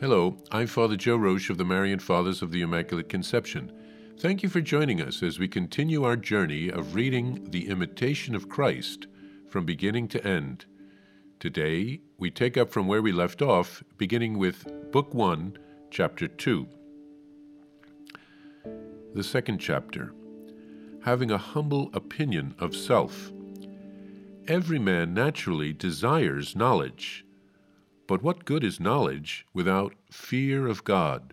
Hello, I'm Father Joe Roesch of the Marian Fathers of the Immaculate Conception. Thank you for joining us as we continue our journey of reading The Imitation of Christ from beginning to end. Today, we take up from where we left off, beginning with Book 1, Chapter 2. The second chapter Having a humble opinion of self. Every man naturally desires knowledge but what good is knowledge without fear of God?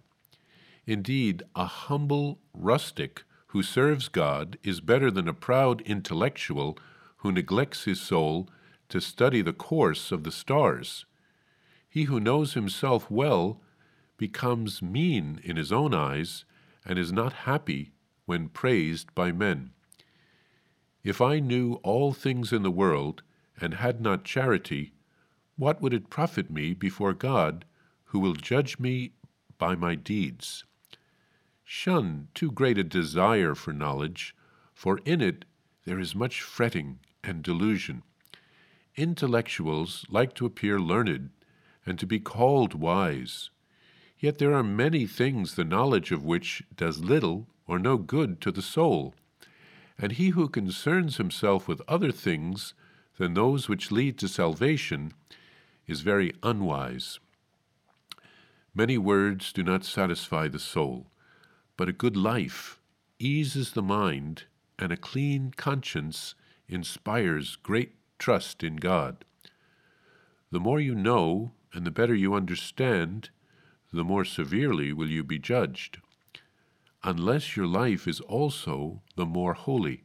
Indeed, a humble rustic who serves God is better than a proud intellectual who neglects his soul to study the course of the stars. He who knows himself well becomes mean in his own eyes and is not happy when praised by men. If I knew all things in the world and had not charity, what would it profit me before God, who will judge me by my deeds? Shun too great a desire for knowledge, for in it there is much fretting and delusion. Intellectuals like to appear learned and to be called wise. Yet there are many things the knowledge of which does little or no good to the soul. And he who concerns himself with other things than those which lead to salvation is very unwise. Many words do not satisfy the soul, but a good life eases the mind, and a clean conscience inspires great trust in God. The more you know and the better you understand, the more severely will you be judged, unless your life is also the more holy.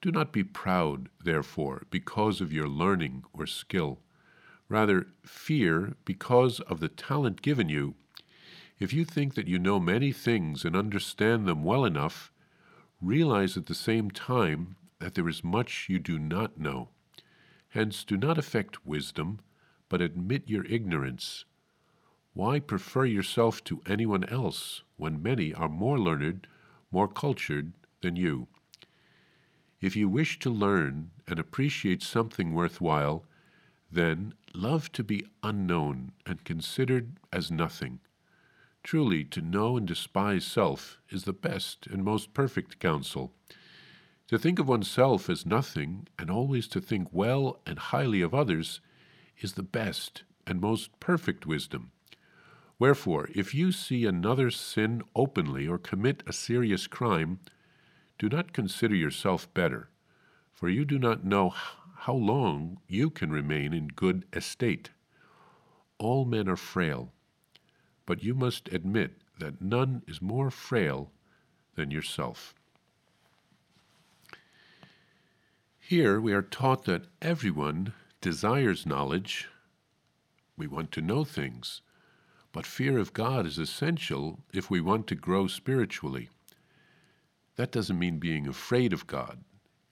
Do not be proud, therefore, because of your learning or skill Rather, fear because of the talent given you. If you think that you know many things and understand them well enough, realize at the same time that there is much you do not know. Hence, do not affect wisdom, but admit your ignorance. Why prefer yourself to anyone else when many are more learned, more cultured than you? If you wish to learn and appreciate something worthwhile, then love to be unknown and considered as nothing. Truly, to know and despise self is the best and most perfect counsel. To think of oneself as nothing, and always to think well and highly of others, is the best and most perfect wisdom. Wherefore, if you see another sin openly or commit a serious crime, do not consider yourself better, for you do not know how long you can remain in good estate. All men are frail, but you must admit that none is more frail than yourself. Here we are taught that everyone desires knowledge. We want to know things, but fear of God is essential if we want to grow spiritually. That doesn't mean being afraid of God.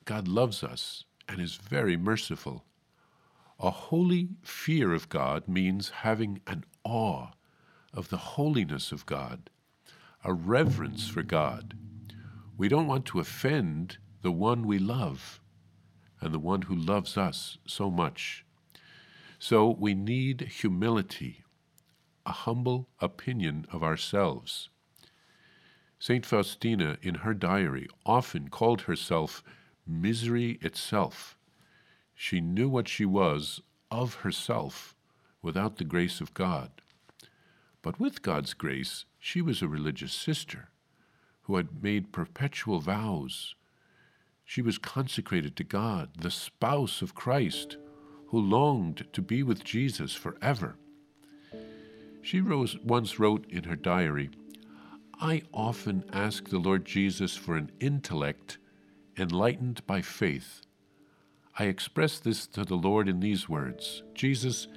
God loves us and is very merciful. A holy fear of God means having an awe of the holiness of God, a reverence for God. We don't want to offend the one we love and the one who loves us so much. So we need humility, a humble opinion of ourselves. St. Faustina, in her diary, often called herself misery itself. She knew what she was of herself without the grace of God. But with God's grace, she was a religious sister who had made perpetual vows. She was consecrated to God, the spouse of Christ, who longed to be with Jesus forever. She rose, once wrote in her diary, I often ask the Lord Jesus for an intellect enlightened by faith. I express this to the Lord in these words Jesus,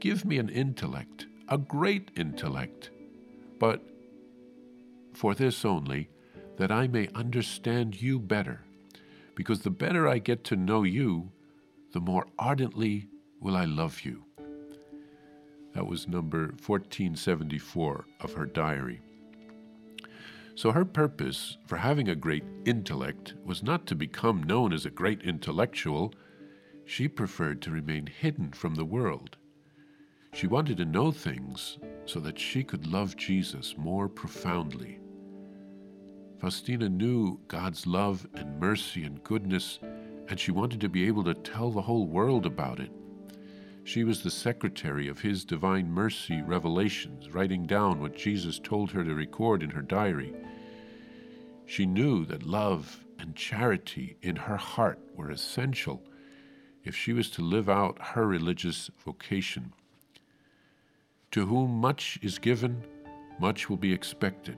give me an intellect, a great intellect, but for this only, that I may understand you better, because the better I get to know you, the more ardently will I love you. That was number 1474 of her diary. So her purpose for having a great intellect was not to become known as a great intellectual. She preferred to remain hidden from the world. She wanted to know things, so that she could love Jesus more profoundly. Faustina knew God's love and mercy and goodness, and she wanted to be able to tell the whole world about it. She was the secretary of His Divine Mercy revelations, writing down what Jesus told her to record in her diary. She knew that love and charity in her heart were essential if she was to live out her religious vocation. To whom much is given, much will be expected.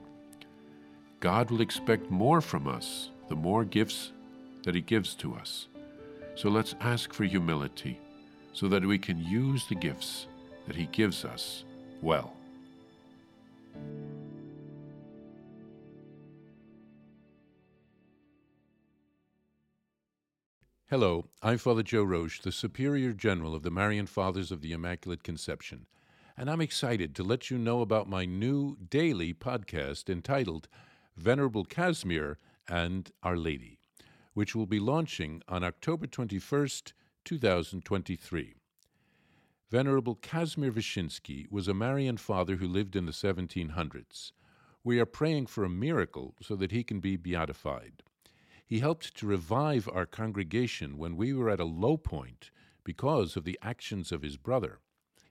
God will expect more from us the more gifts that He gives to us. So let's ask for humility so that we can use the gifts that He gives us well. Hello, I'm Father Joe Roesch, the Superior General of the Marian Fathers of the Immaculate Conception, and I'm excited to let you know about my new daily podcast entitled Venerable Casimir and Our Lady, which will be launching on October 21st, 2023. Venerable Kazimir Wyszyński was a Marian father who lived in the 1700s. We are praying for a miracle so that he can be beatified. He helped to revive our congregation when we were at a low point because of the actions of his brother.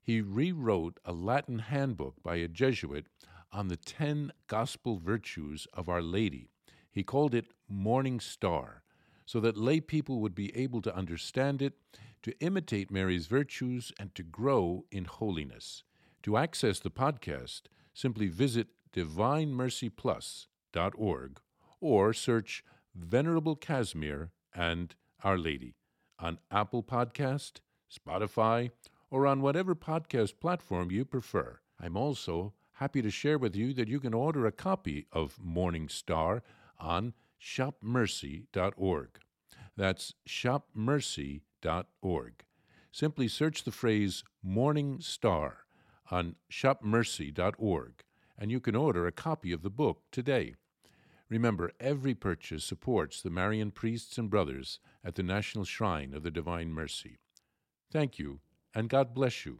He rewrote a Latin handbook by a Jesuit on the ten gospel virtues of Our Lady. He called it Morning Star, so that lay people would be able to understand it, to imitate Mary's virtues, and to grow in holiness. To access the podcast, simply visit divinemercyplus.org or search Venerable Casimir, and Our Lady on Apple Podcast, Spotify, or on whatever podcast platform you prefer. I'm also happy to share with you that you can order a copy of Morning Star on shopmercy.org. That's shopmercy.org. Simply search the phrase Morning Star on shopmercy.org and you can order a copy of the book today. Remember, every purchase supports the Marian priests and brothers at the National Shrine of the Divine Mercy. Thank you, and God bless you.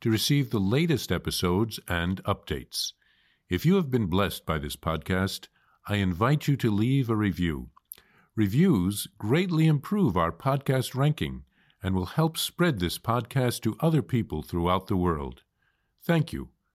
to receive the latest episodes and updates. If you have been blessed by this podcast, I invite you to leave a review. Reviews greatly improve our podcast ranking and will help spread this podcast to other people throughout the world. Thank you